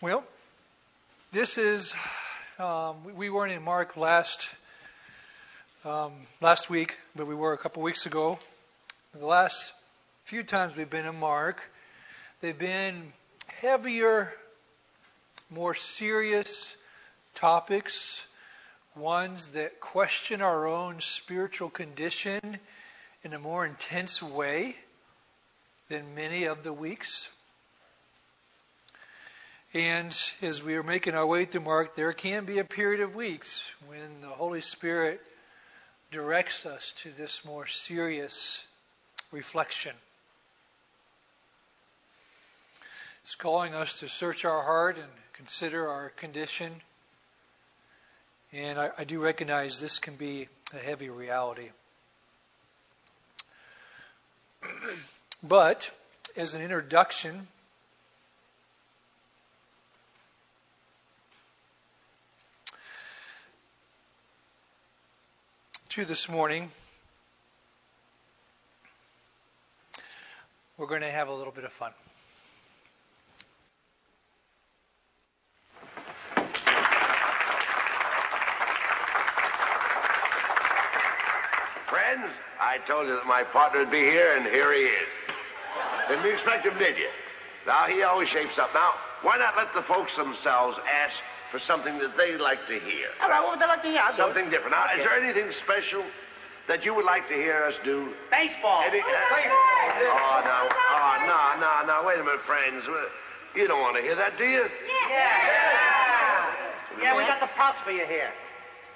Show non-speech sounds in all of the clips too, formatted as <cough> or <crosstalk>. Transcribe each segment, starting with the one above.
Well, this is, um, we weren't in Mark last um, last week, but we were a couple weeks ago. The last few times we've been in Mark, they've been heavier, more serious topics, ones that question our own spiritual condition in a more intense way than many of the weeks. And as we are making our way through Mark, there can be a period of weeks when the Holy Spirit directs us to this more serious reflection. It's calling us to search our heart and consider our condition. And I, I do recognize this can be a heavy reality. <clears throat> but as an introduction, to this morning, we're going to have a little bit of fun. Friends, I told you that my partner would be here, and here he is. Didn't you expect him, did you? Now, he always shapes up. Now, why not let the folks themselves ask for something that they like to hear. All right, what would they like to hear? I'll something different. Now, okay. is there anything special that you would like to hear us do? Baseball. Any, uh, oh, no. Oh, no, no, no. Wait a minute, friends. You don't want to hear that, do you? Yeah. Yeah, yeah yeah we got the props for you here.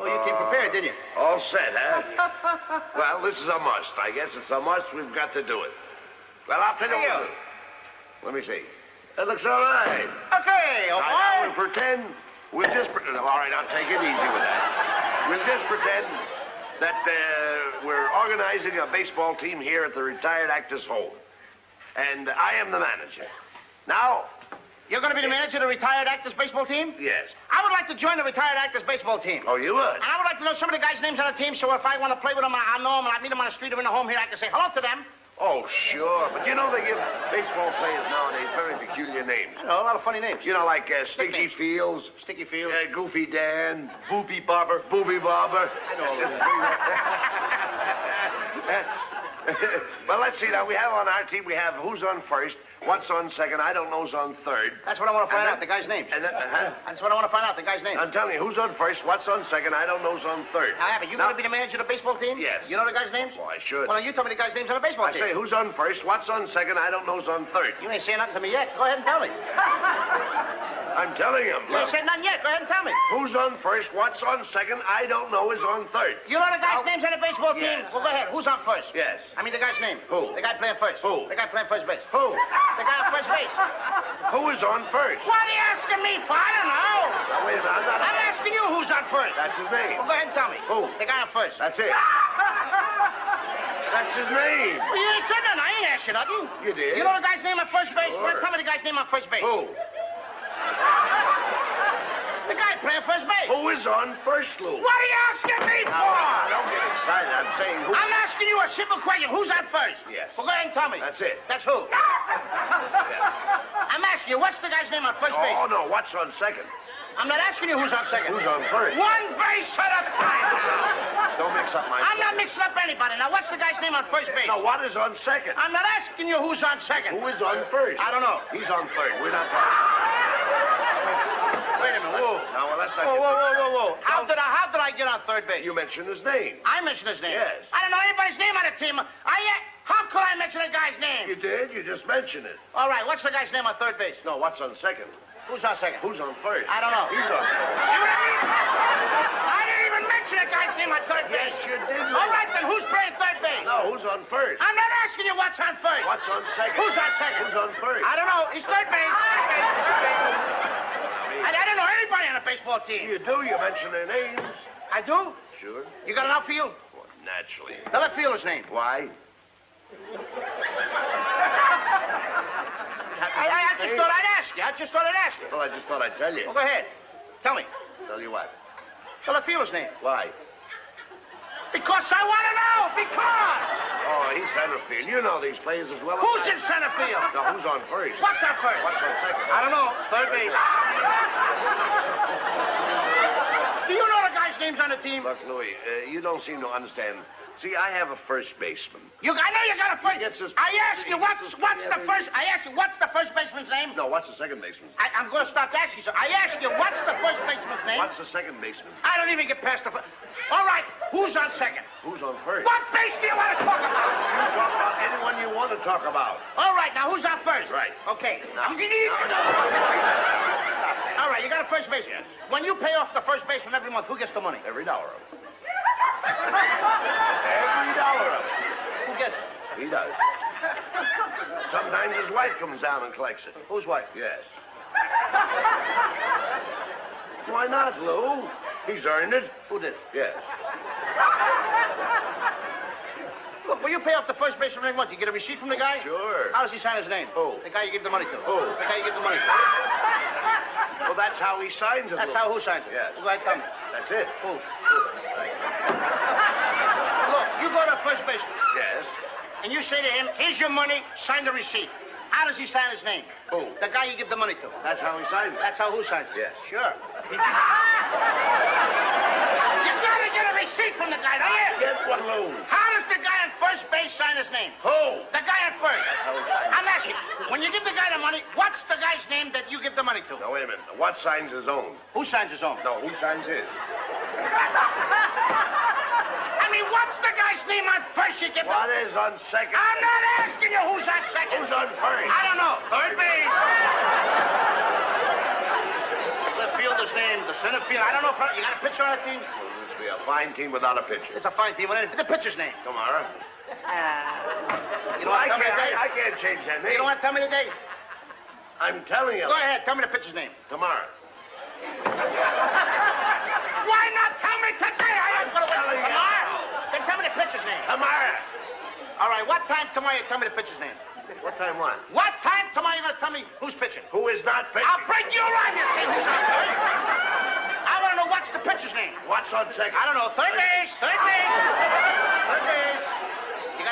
Oh, you came prepared, didn't you? All set, huh? <laughs> well, this is a must. I guess it's a must. We've got to do it. Well, I'll tell you what. Let me see. It looks all right. Okay, all right. We'll pretend We'll just pretend. All right, I'll take it easy with that. We'll just pretend that uh, we're organizing a baseball team here at the retired actors' home, and I am the manager. Now, you're going to be the manager of the retired actors baseball team? Yes. I would like to join the retired actors baseball team. Oh, you would? And I would like to know some of the guys' names on the team, so if I want to play with them, I know them, and I meet them on the street or in the home here, I can say hello to them. Oh, sure. But you know they give baseball players nowadays very peculiar names. I know, a lot of funny names. You know, like uh, Stinky Fields. Sticky Fields. Uh, Goofy Dan. Booby Bobber. Booby Bobber. I know <laughs> well, let's see now. We have on our team, we have who's on first, what's on second, I don't know's on third. That's what I want to find then, out, the guy's name. And then, uh-huh. That's what I want to find out, the guy's name. I'm telling you, who's on first, what's on second, I don't know's on third. Now, Abbott, you now, going to be the manager of the baseball team? Yes. You know the guy's names? Well, I should. Well, you tell me the guy's names on the baseball I team. I say, who's on first, what's on second, I don't know's on third. You ain't saying nothing to me yet. Go ahead and tell me. <laughs> I'm telling him. You ain't said nothing yet. Go ahead and tell me. Who's on first? What's on second? I don't know. Is on third. You know the guy's names on the baseball team? Yes. Well, go ahead. Who's on first? Yes. I mean the guy's name. Who? The guy playing first. Who? The guy playing first base. Who? <laughs> The guy on first base. Who is on first? What are you asking me for? I don't know. Now, wait a minute. I'm not. I'm asking you who's on first. That's his name. Well, go ahead and tell me. Who? The guy on first. That's it. That's his name. Well, you ain't said nothing. I ain't asked you nothing. You did. You know the guy's name on first base? Sure. Well, tell me the guy's name on first base. Who? The guy playing first base. Who is on first, Lou? What are you asking me for? Now, don't get excited. I'm saying who. I'm asking you a simple question. Who's on first? Yes. Well, go ahead and tell me. That's it. That's who? <laughs> I'm asking you, what's the guy's name on first base? Oh, no. What's on second? I'm not asking you who's on second. Who's on first? One base at a time. <laughs> Don't mix up my. I'm not mixing up anybody. Now, what's the guy's name on first base? Now, what is on second? I'm not asking you who's on second. Who is on first? I don't know. He's on third. We're not talking. Wait a minute. Whoa. Now, well, let's not Whoa, whoa, whoa, whoa, whoa. How did I, how did I get on third base? You mentioned his name. I mentioned his name. Yes. I don't know anybody's name on the team. I, uh, how could I mention a guy's name? You did. You just mentioned it. All right, what's the guy's name on third base? No, what's on second? Who's on second? Who's on first? I don't know. He's on first. I? I didn't even mention a guy's name on third base. Yes, you did. All right, then who's playing third base? No, who's on first? I'm not asking you what's on first. What's on second? Who's on second? Who's on first? I don't 14. You do? You mention their names? I do? Sure. You got an outfield? Well, naturally. The left fielder's name? Why? I, I, I just thought I'd ask you. I just thought I'd ask you. Well, I just thought I'd tell you. Well, go ahead. Tell me. Tell you what? The left fielder's name. Why? Because I want to know. Because. Oh, he's center field. You know these players as well. Who's as in center field? Now, who's on first? What's on first? What's on second? I don't know. Third base. <laughs> names on the team? Look, Louis, uh, you don't seem to understand. See, I have a first baseman. You, I know you got a first. He gets his- I asked you what's what's the first. I asked you what's the first baseman's name. No, what's the second baseman? I, I'm going to stop asking you. So I asked you what's the first baseman's name. What's the second baseman? I don't even get past the. fir- All right, who's on second? Who's on first? What base do you want to talk about? You talk about anyone you want to talk about. All right, now who's on first? Right. Okay. Now- I'm gonna need. All right, you got a first baseman. When you pay off the first baseman every month, who gets the money? Every dollar of it. Every dollar of it. Who gets it? He does. Sometimes his wife comes down and collects it. Whose wife? Yes. Why not, Lou? He's earned it. Who did? Yes. Look, when you pay off the first baseman every month, you get a receipt from the oh, guy? Sure. How does he sign his name? Who? The guy you give the money to. Who? The guy you give the money to. Well, that's how he signs it. That's how who signs it? Yes. Ahead, tell. That's it. Who? Look, you go to first baseman, Yes. and you say to him, here's your money, sign the receipt. How does he sign his name? Who? The guy you give the money to. That's how he signs it. That's how who signs it? Yes. Sure. <laughs> you gotta get a receipt from the guy, don't you? Get one, Lou. How does the guy on first base sign his name? Who? The guy on first. how he signs it. I'm asking, when you give the guy the money, what's the guy's name that you give the money to? Now, wait a minute. What signs his own? Who signs his own? No, who signs his? <laughs> I mean, what's the guy's name on first you give What the... is on second? I'm not asking you who's on second. Who's on first? I don't know. Third base. Left fielder's name, the center field. I don't know. If, you got a pitcher on the team? Well, this be a fine team without a pitcher. It's a fine team. What is The pitcher's name. Tomorrow. Uh, you don't I tell me can't, the day? I, I can't change that You name. don't want to tell me the day? I'm telling you. Go ahead. Tell me the pitcher's name. Tomorrow. Why not tell me today? I am going to wait telling you. tomorrow. Then tell me the pitcher's name. Tomorrow. All right. What time tomorrow you tell me the pitcher's name? What time what? What time tomorrow you going to tell me who's pitching? Who is not pitching? I'll break you around, you see who's on first. I want to know what's the pitcher's name. What's on second? I don't know. Third base. Third base.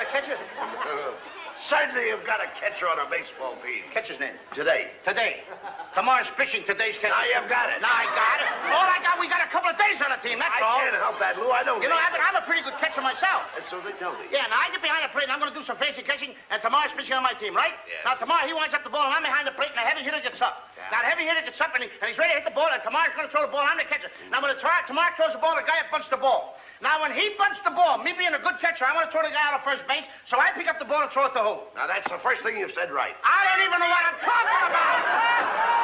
Third base. You got a catcher? <laughs> Certainly you've got a catcher on a baseball team. Catcher's name. Today. Today. Tomorrow's pitching. Today's catcher. Now you've got it. Now I got it. All I got, we got a couple of days on the team. That's I all. can't help that, Lou. I don't You know, think- I'm, I'm a pretty good catcher myself. And so they tell me. Yeah, now I get behind the plate and I'm going to do some fancy catching, and tomorrow's pitching on my team, right? Yeah. Now tomorrow he winds up the ball and I'm behind the plate, and the heavy hitter gets up. Yeah. Now the heavy hitter gets up and, he, and he's ready to hit the ball, and tomorrow's going to throw the ball. And I'm the catcher. Now when the tomorrow, tomorrow throws the ball, the guy up bunts the ball. Now when he bunts the ball, me being a good catcher, I want to throw the guy out of first base, so I pick up the ball and throw it to who? Now that's the first thing you've said right. I don't even know what I'm talking about.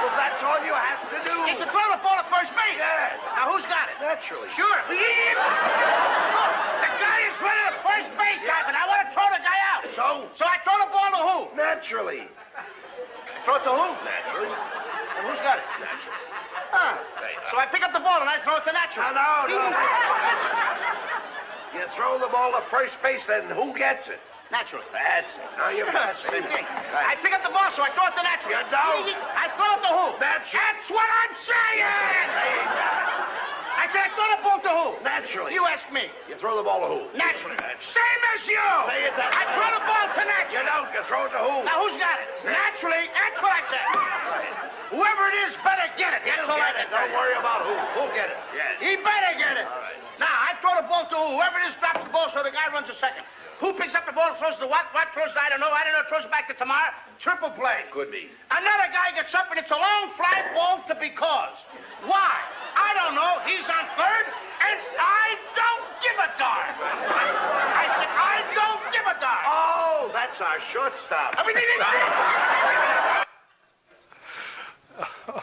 Well, that's all you have to do. Is to throw the ball at first base. Yes. Now who's got it? Naturally. Sure. Look, the guy is running at first base, but I want to throw the guy out. So? So I throw the ball to who? Naturally. Throw it to who? Naturally. And who's got it? Naturally. So I pick up the ball and I throw it to Natural. No, no, no. You throw the ball to first base, then who gets it? Natural. That's it. Now got the I pick up the ball, so I throw it to Natural. You don't. I throw it to who? Natural. That's what I'm saying. I said I throw the ball to who? Naturally. You ask me. You throw the ball to who? Naturally. That's- Same as you. Say it that I way. throw the ball to You don't. You throw it to who? Now who's got it? Naturally. That's what I said. Whoever it is better get it. That's He'll all I get it. Don't worry about who. Who'll get it? Yes. He better get it. All right. Now, I throw the ball to whoever it is drops the ball so the guy runs a second. Who picks up the ball and throws to what? What throws to I don't know. I don't know. Throws it back to Tomorrow. Triple play. Could be. Another guy gets up and it's a long fly ball to because. Why? I don't know. He's on third and I don't give a darn. I said, I don't give a darn. Oh, that's our shortstop. Everything is <laughs>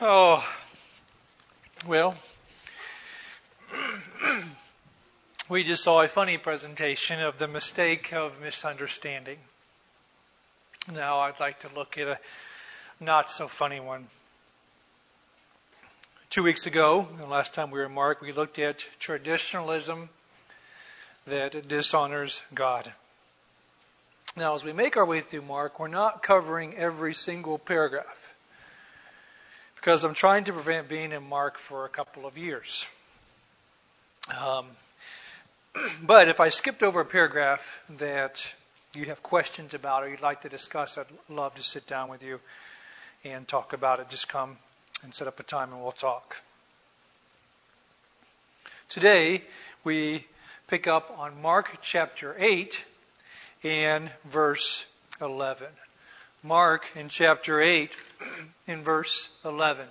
Oh, well, <clears throat> we just saw a funny presentation of the mistake of misunderstanding. Now I'd like to look at a not so funny one. Two weeks ago, the last time we were in Mark, we looked at traditionalism that dishonors God. Now, as we make our way through Mark, we're not covering every single paragraph because I'm trying to prevent being in Mark for a couple of years. Um, <clears throat> but if I skipped over a paragraph that you have questions about or you'd like to discuss, I'd love to sit down with you and talk about it. Just come and set up a time and we'll talk. Today, we pick up on Mark chapter 8 and verse 11. Mark in chapter 8 <clears throat> in verse 11.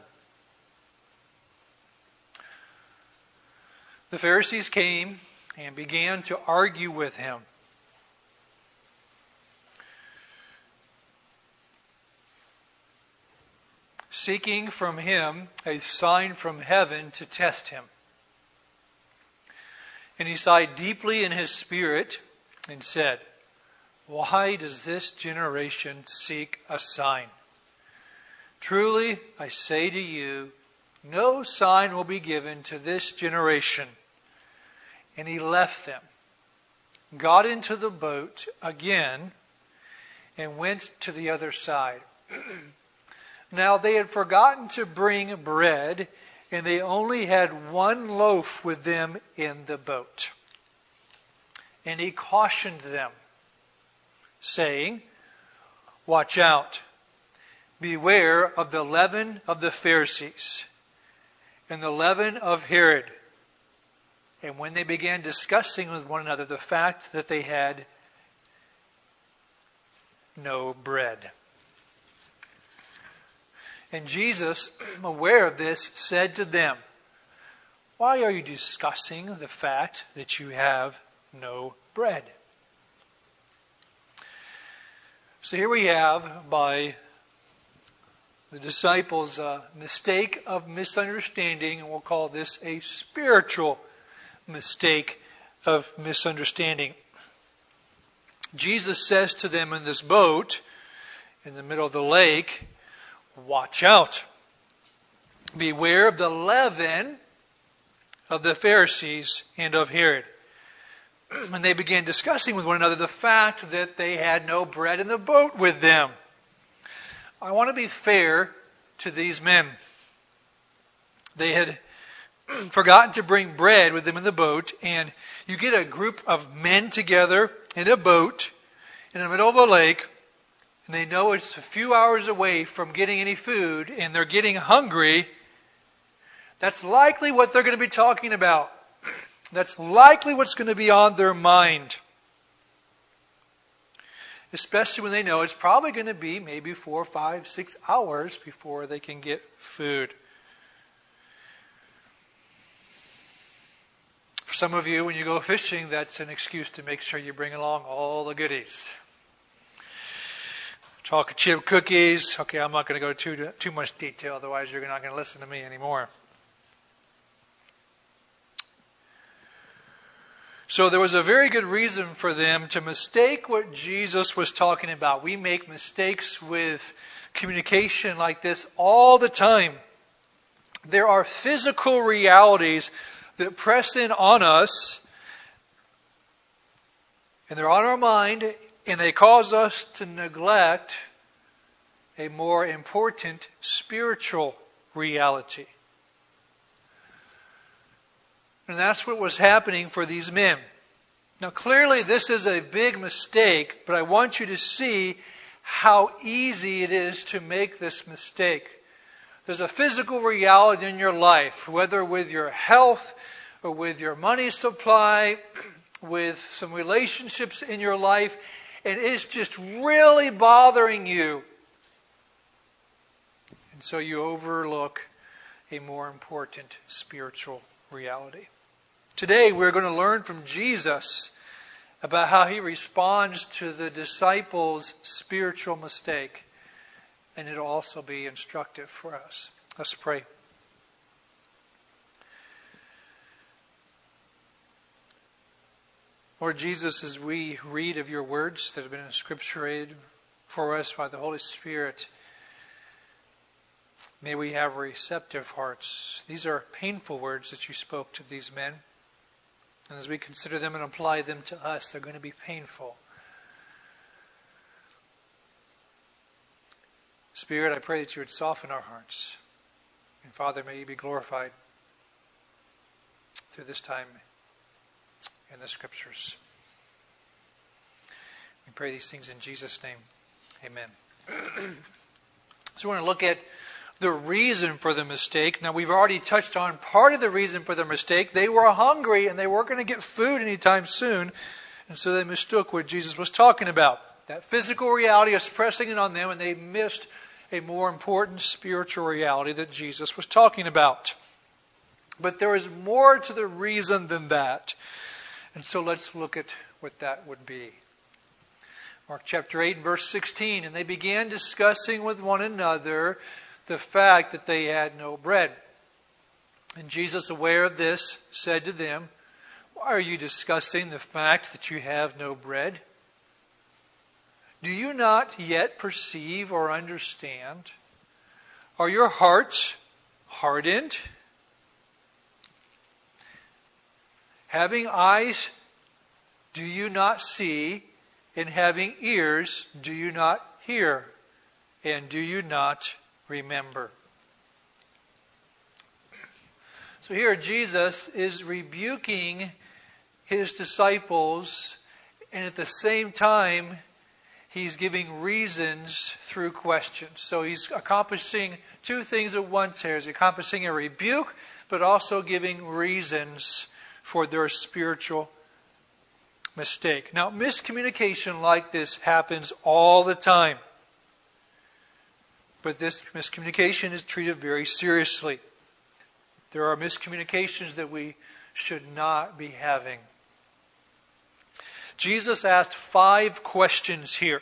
The Pharisees came and began to argue with him. Seeking from him a sign from heaven to test him. And he sighed deeply in his spirit and said, Why does this generation seek a sign? Truly, I say to you, no sign will be given to this generation. And he left them, got into the boat again, and went to the other side. <clears throat> now they had forgotten to bring bread, and they only had one loaf with them in the boat. And he cautioned them, saying, Watch out. Beware of the leaven of the Pharisees and the leaven of Herod. And when they began discussing with one another the fact that they had no bread. And Jesus, aware of this, said to them, Why are you discussing the fact that you have no bread? So here we have, by the disciples' uh, mistake of misunderstanding, and we'll call this a spiritual mistake of misunderstanding. Jesus says to them in this boat, in the middle of the lake, watch out. Beware of the leaven of the Pharisees and of Herod. And they began discussing with one another the fact that they had no bread in the boat with them. I want to be fair to these men. They had <clears throat> forgotten to bring bread with them in the boat, and you get a group of men together in a boat in the middle of a lake, and they know it's a few hours away from getting any food, and they're getting hungry. That's likely what they're going to be talking about. That's likely what's going to be on their mind. Especially when they know it's probably going to be maybe four, five, six hours before they can get food. For some of you, when you go fishing, that's an excuse to make sure you bring along all the goodies. Chocolate chip cookies. Okay, I'm not going to go too too much detail, otherwise you're not going to listen to me anymore. So there was a very good reason for them to mistake what Jesus was talking about. We make mistakes with communication like this all the time. There are physical realities that press in on us, and they're on our mind, and they cause us to neglect a more important spiritual reality. And that's what was happening for these men. Now, clearly, this is a big mistake, but I want you to see how easy it is to make this mistake. There's a physical reality in your life, whether with your health or with your money supply, <clears throat> with some relationships in your life, and it's just really bothering you. And so you overlook a more important spiritual reality. Today we're going to learn from Jesus about how he responds to the disciples' spiritual mistake and it'll also be instructive for us. Let's pray. Lord Jesus, as we read of your words that have been inscripturated for us by the Holy Spirit, may we have receptive hearts. These are painful words that you spoke to these men. And as we consider them and apply them to us, they're going to be painful. Spirit, I pray that you would soften our hearts. And Father, may you be glorified. through this time in the Scriptures. We pray these things in Jesus' name. Amen. <clears throat> so we're going to look at the reason for the mistake. Now, we've already touched on part of the reason for the mistake. They were hungry and they weren't going to get food anytime soon. And so they mistook what Jesus was talking about. That physical reality is pressing in on them, and they missed a more important spiritual reality that Jesus was talking about. But there is more to the reason than that. And so let's look at what that would be. Mark chapter 8 and verse 16. And they began discussing with one another the fact that they had no bread. And Jesus, aware of this, said to them, Why are you discussing the fact that you have no bread? Do you not yet perceive or understand? Are your hearts hardened? Having eyes, do you not see? And having ears, do you not hear? And do you not remember. So here Jesus is rebuking his disciples, and at the same time, he's giving reasons through questions. So he's accomplishing two things at once here. He's accomplishing a rebuke, but also giving reasons for their spiritual mistake. Now, miscommunication like this happens all the time. But this miscommunication is treated very seriously. There are miscommunications that we should not be having. Jesus asked five questions here.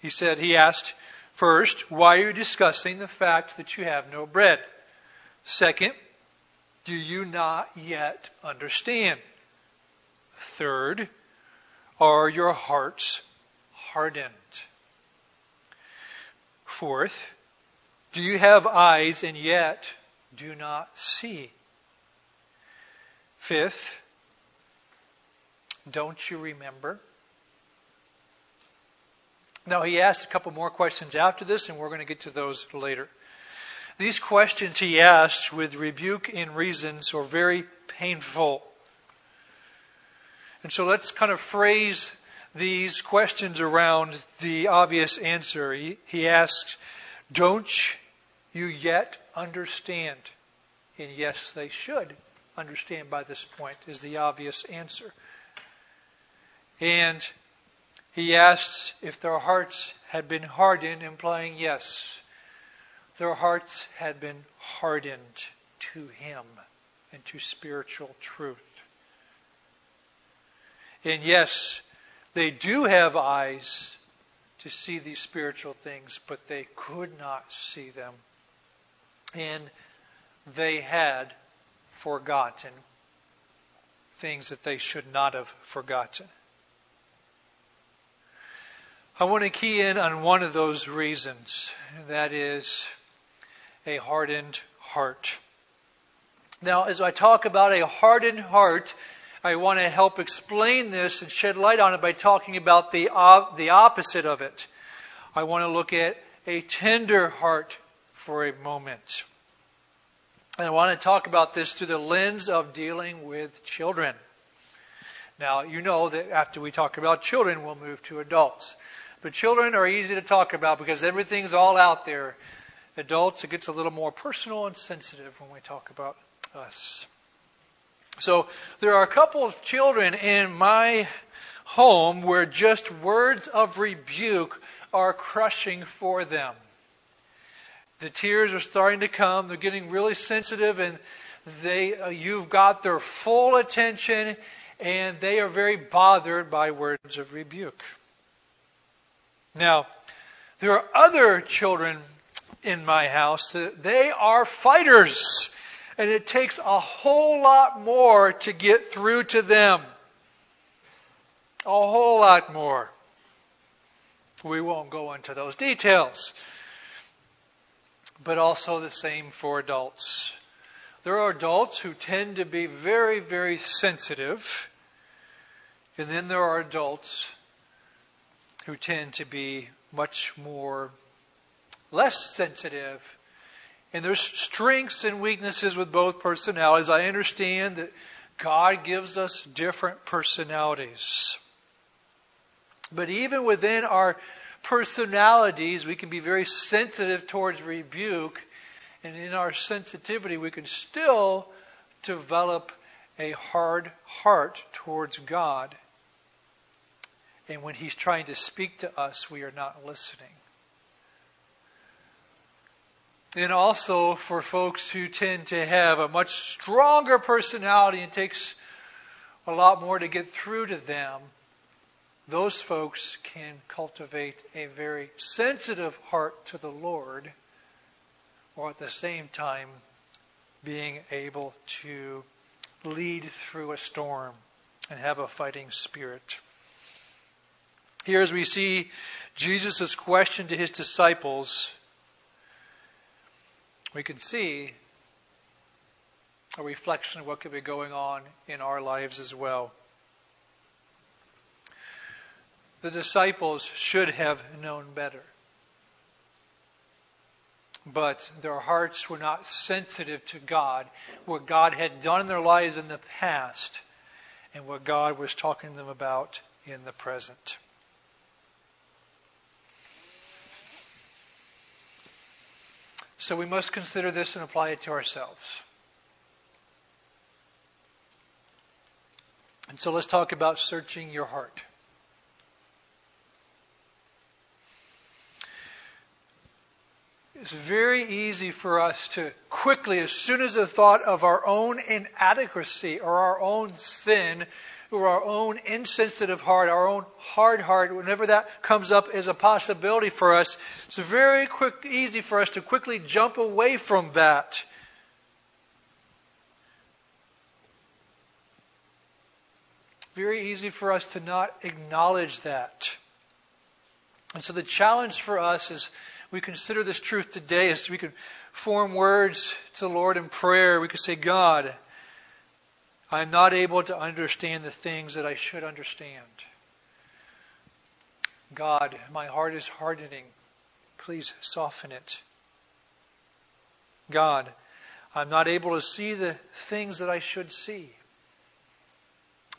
He said, He asked, first, why are you discussing the fact that you have no bread? Second, do you not yet understand? Third, are your hearts hardened? Fourth, do you have eyes and yet do not see? Fifth, don't you remember? Now, he asked a couple more questions after this, and we're going to get to those later. These questions he asked with rebuke and reasons are very painful. And so let's kind of phrase these questions around the obvious answer. He, he asks, Don't you yet understand? And yes, they should understand by this point, is the obvious answer. And he asks if their hearts had been hardened, implying yes, their hearts had been hardened to him and to spiritual truth. And yes, they do have eyes to see these spiritual things, but they could not see them. And they had forgotten things that they should not have forgotten. I want to key in on one of those reasons, and that is a hardened heart. Now, as I talk about a hardened heart, I want to help explain this and shed light on it by talking about the, uh, the opposite of it. I want to look at a tender heart for a moment. And I want to talk about this through the lens of dealing with children. Now, you know that after we talk about children, we'll move to adults. But children are easy to talk about because everything's all out there. Adults, it gets a little more personal and sensitive when we talk about us. So there are a couple of children in my home where just words of rebuke are crushing for them. The tears are starting to come. They're getting really sensitive, and they uh, you've got their full attention, and they are very bothered by words of rebuke. Now, there are other children in my house. They are fighters and it takes a whole lot more to get through to them. A whole lot more. We won't go into those details. But also the same for adults. There are adults who tend to be very, very sensitive. And then there are adults who tend to be much more less sensitive And there's strengths and weaknesses with both personalities. I understand that God gives us different personalities. But even within our personalities, we can be very sensitive towards rebuke. And in our sensitivity, we can still develop a hard heart towards God. And when He's trying to speak to us, we are not listening. And also for folks who tend to have a much stronger personality and takes a lot more to get through to them, those folks can cultivate a very sensitive heart to the Lord, while at the same time being able to lead through a storm and have a fighting spirit. Here, as we see Jesus' question to his disciples, we can see a reflection of what could be going on in our lives as well. The disciples should have known better. But their hearts were not sensitive to God, what God had done in their lives in the past, and what God was talking to them about in the present. So we must consider this and apply it to ourselves. And so let's talk about searching your heart. It's very easy for us to quickly, as soon as a thought of our own inadequacy or our own sin or our own insensitive heart, our own hard heart, whenever that comes up as a possibility for us, it's very quick, easy for us to quickly jump away from that. Very easy for us to not acknowledge that. And so the challenge for us is we consider this truth today as we can form words to the Lord in prayer. We could say, God, I am not able to understand the things that I should understand. God, my heart is hardening. Please soften it. God, I'm not able to see the things that I should see.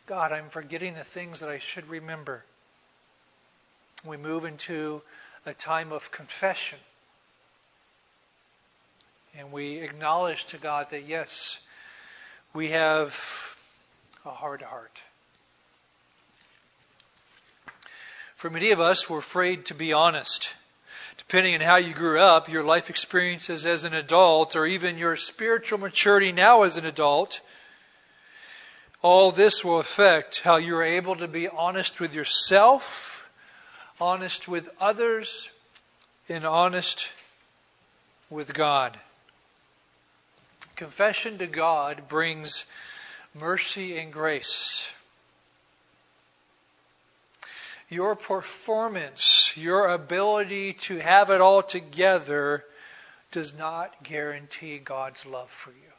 God, I'm forgetting the things that I should remember. We move into a time of confession. And we acknowledge to God that, yes, we have a hard heart. For many of us, we're afraid to be honest. Depending on how you grew up, your life experiences as an adult, or even your spiritual maturity now as an adult, all this will affect how you're able to be honest with yourself, honest with others, and honest with God. Confession to God brings mercy and grace. Your performance, your ability to have it all together does not guarantee God's love for you.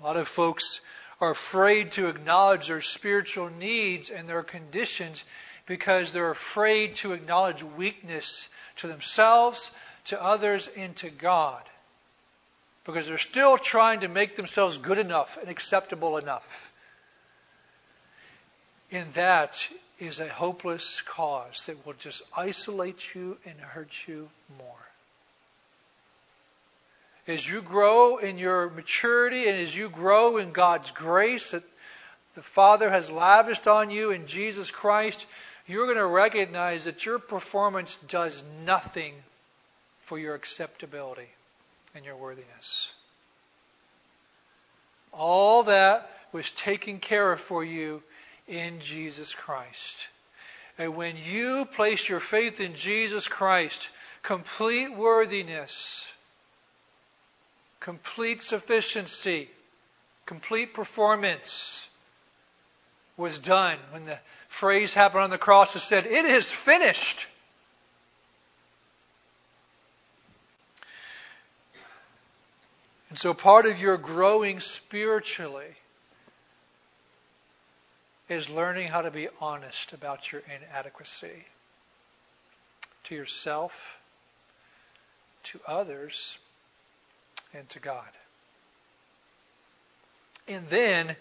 A lot of folks are afraid to acknowledge their spiritual needs and their conditions because they're afraid to acknowledge weakness to themselves, to others, and to God because they're still trying to make themselves good enough and acceptable enough. And that is a hopeless cause that will just isolate you and hurt you more. As you grow in your maturity and as you grow in God's grace that the Father has lavished on you in Jesus Christ, you're going to recognize that your performance does nothing for your acceptability and your worthiness. All that was taken care of for you in Jesus Christ. And when you place your faith in Jesus Christ, complete worthiness, complete sufficiency, complete performance was done. When the phrase happened on the cross, it said, It is finished. And so part of your growing spiritually is learning how to be honest about your inadequacy to yourself to others and to God. And then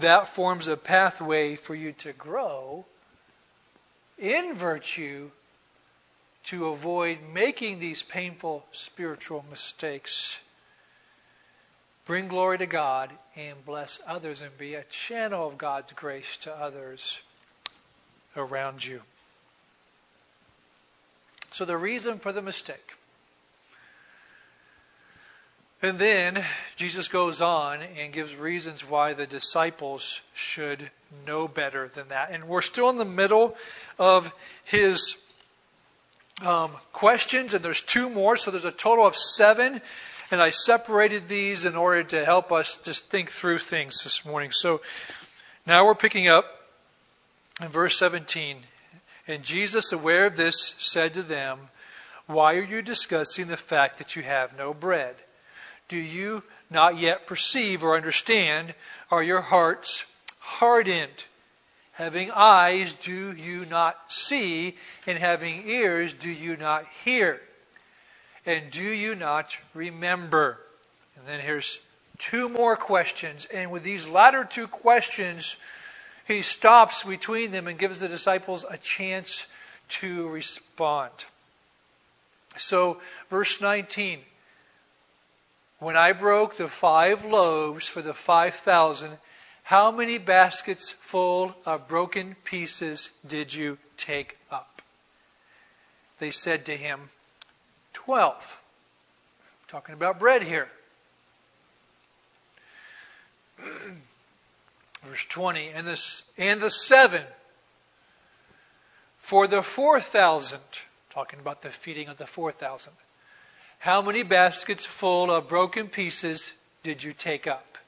that forms a pathway for you to grow in virtue to avoid making these painful spiritual mistakes. Bring glory to God and bless others and be a channel of God's grace to others around you. So, the reason for the mistake. And then Jesus goes on and gives reasons why the disciples should know better than that. And we're still in the middle of his um, questions, and there's two more, so there's a total of seven. And I separated these in order to help us just think through things this morning. So now we're picking up in verse 17. And Jesus, aware of this, said to them, Why are you discussing the fact that you have no bread? Do you not yet perceive or understand? Are your hearts hardened? Having eyes, do you not see? And having ears, do you not hear? And do you not remember? And then here's two more questions. And with these latter two questions, he stops between them and gives the disciples a chance to respond. So, verse 19. When I broke the five loaves for the 5,000, how many baskets full of broken pieces did you take up? They said to him, Twelve. Talking about bread here. <clears throat> Verse 20, and, this, and the seven for the 4,000. Talking about the feeding of the 4,000. How many baskets full of broken pieces did you take up?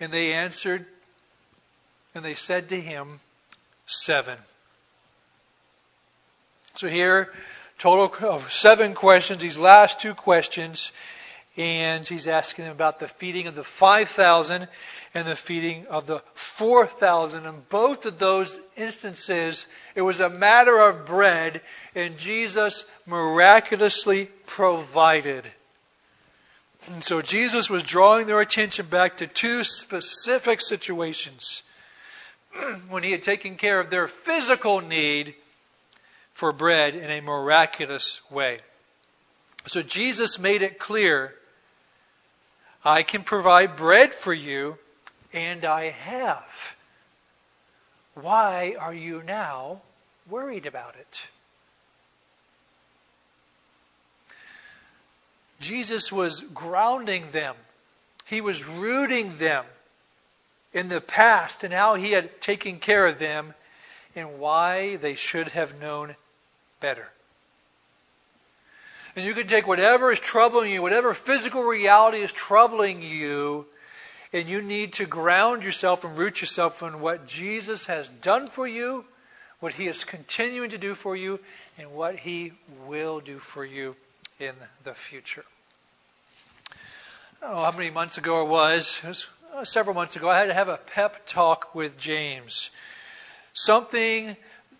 And they answered, and they said to him, Seven. So here, total of seven questions, these last two questions, and he's asking them about the feeding of the 5,000 and the feeding of the 4,000. In both of those instances, it was a matter of bread, and Jesus miraculously provided. And so Jesus was drawing their attention back to two specific situations <clears throat> when he had taken care of their physical need for bread in a miraculous way. So Jesus made it clear I can provide bread for you, and I have. Why are you now worried about it? Jesus was grounding them. He was rooting them in the past and how he had taken care of them and why they should have known better. And you can take whatever is troubling you, whatever physical reality is troubling you, and you need to ground yourself and root yourself in what Jesus has done for you, what he is continuing to do for you, and what he will do for you in the future. I don't know how many months ago it was. It was uh, several months ago. I had to have a pep talk with James. Something,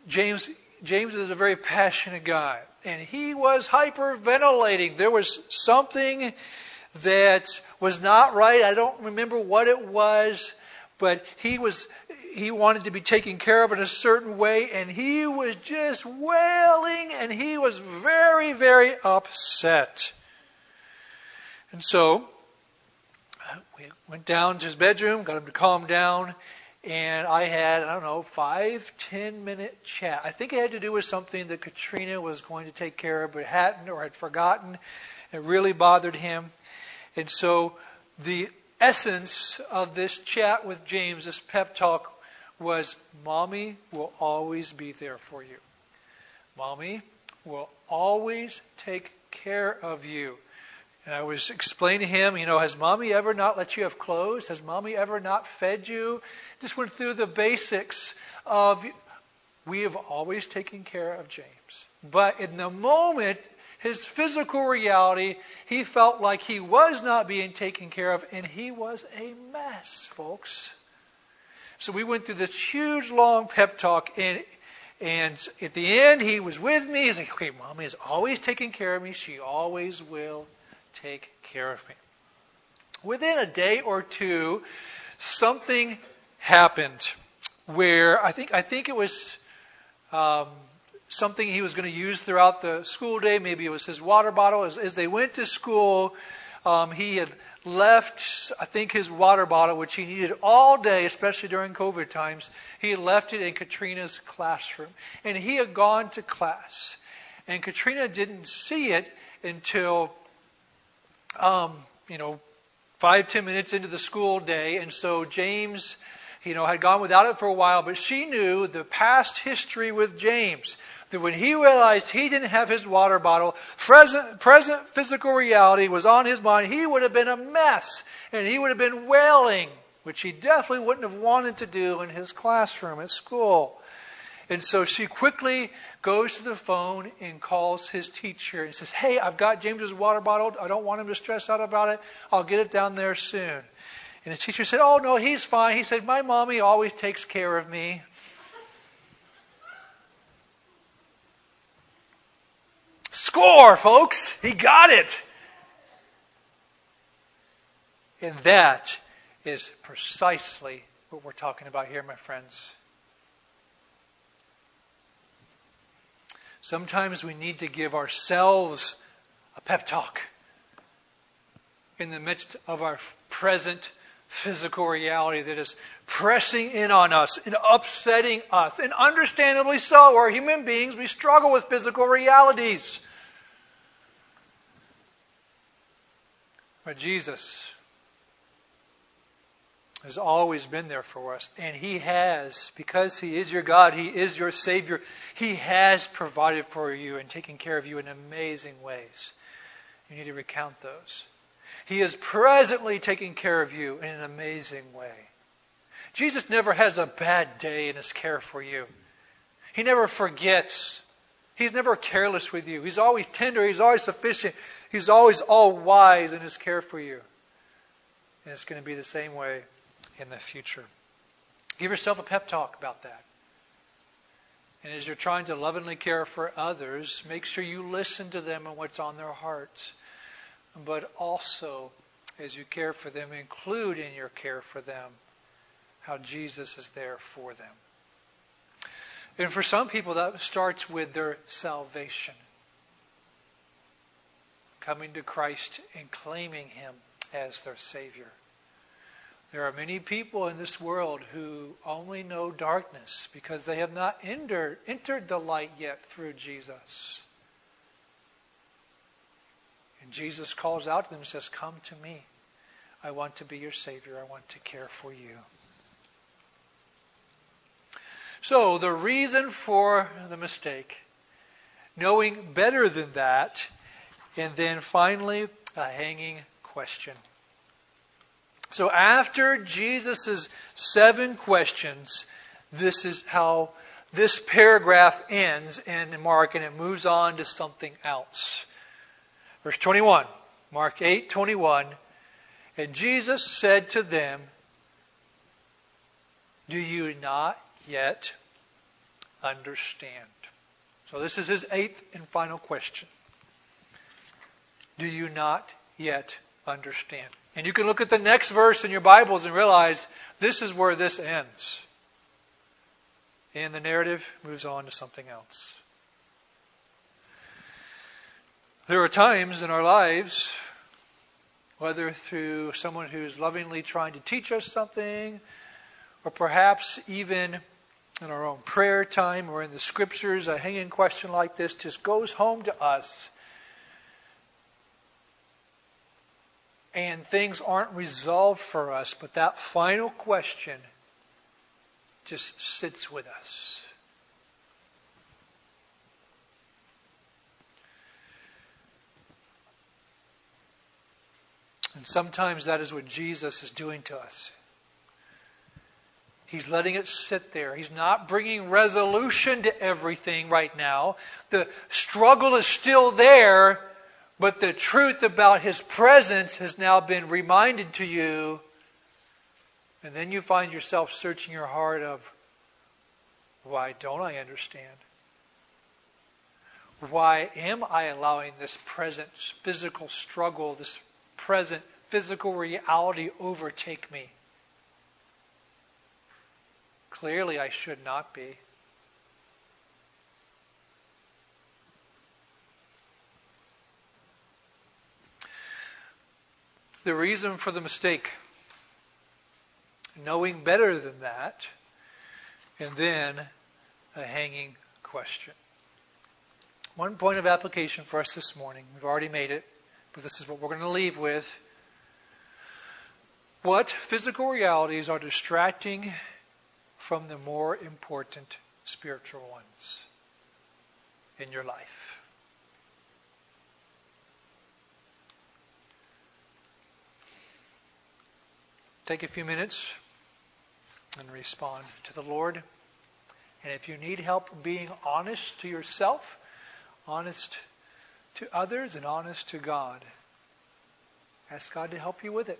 James, James is a very passionate guy, and he was hyperventilating. There was something that was not right. I don't remember what it was, but he was he wanted to be taken care of in a certain way, and he was just wailing, and he was very, very upset. And so we went down to his bedroom, got him to calm down, and I had, I don't know, five, ten minute chat. I think it had to do with something that Katrina was going to take care of, but hadn't or had forgotten. It really bothered him. And so the essence of this chat with James, this pep talk, was Mommy will always be there for you. Mommy will always take care of you. And I was explaining to him, you know, has mommy ever not let you have clothes? Has mommy ever not fed you? Just went through the basics of we have always taken care of James. But in the moment, his physical reality, he felt like he was not being taken care of, and he was a mess, folks. So we went through this huge, long pep talk, and And at the end, he was with me. He's like, okay, mommy is always taking care of me. She always will take care of me. Within a day or two, something happened where I think I think it was um, something he was going to use throughout the school day. Maybe it was his water bottle. As, as they went to school, um, he had left, I think, his water bottle, which he needed all day, especially during COVID times. He had left it in Katrina's classroom. And he had gone to class. And Katrina didn't see it until, um, you know, five, ten minutes into the school day. And so James you know, had gone without it for a while, but she knew the past history with James. That when he realized he didn't have his water bottle, present, present physical reality was on his mind, he would have been a mess. And he would have been wailing, which he definitely wouldn't have wanted to do in his classroom at school. And so she quickly goes to the phone and calls his teacher and says, Hey, I've got James's water bottle. I don't want him to stress out about it. I'll get it down there soon. And his teacher said, Oh, no, he's fine. He said, My mommy always takes care of me. Score, folks! He got it! And that is precisely what we're talking about here, my friends. Sometimes we need to give ourselves a pep talk in the midst of our present physical reality that is pressing in on us and upsetting us. And understandably so. We're human beings. We struggle with physical realities. But Jesus has always been there for us. And He has, because He is your God, He is your Savior, He has provided for you and taken care of you in amazing ways. You need to recount those. He is presently taking care of you in an amazing way. Jesus never has a bad day in his care for you. He never forgets. He's never careless with you. He's always tender. He's always sufficient. He's always all wise in his care for you. And it's going to be the same way in the future. Give yourself a pep talk about that. And as you're trying to lovingly care for others, make sure you listen to them and what's on their hearts but also, as you care for them, include in your care for them how Jesus is there for them. And for some people, that starts with their salvation. Coming to Christ and claiming Him as their Savior. There are many people in this world who only know darkness because they have not entered, entered the light yet through Jesus. And Jesus calls out to them and says, Come to me. I want to be your Savior. I want to care for you. So, the reason for the mistake, knowing better than that, and then finally, a hanging question. So, after Jesus' seven questions, this is how this paragraph ends in Mark, and it moves on to something else. Verse 21, Mark 8 21. And Jesus said to them, Do you not yet understand? So this is his eighth and final question. Do you not yet understand? And you can look at the next verse in your Bibles and realize this is where this ends. And the narrative moves on to something else. There are times in our lives, whether through someone who's lovingly trying to teach us something, or perhaps even in our own prayer time or in the scriptures, a hanging question like this just goes home to us. And things aren't resolved for us, but that final question just sits with us. And sometimes that is what Jesus is doing to us. He's letting it sit there. He's not bringing resolution to everything right now. The struggle is still there, but the truth about His presence has now been reminded to you. And then you find yourself searching your heart of, Why don't I understand? Why am I allowing this present physical struggle, this present physical reality overtake me? Clearly, I should not be. The reason for the mistake, knowing better than that, and then a hanging question. One point of application for us this morning. We've already made it, but this is what we're going to leave with. What physical realities are distracting from the more important spiritual ones in your life? Take a few minutes and respond to the Lord. And if you need help being honest to yourself, honest to others, and honest to God, ask God to help you with it.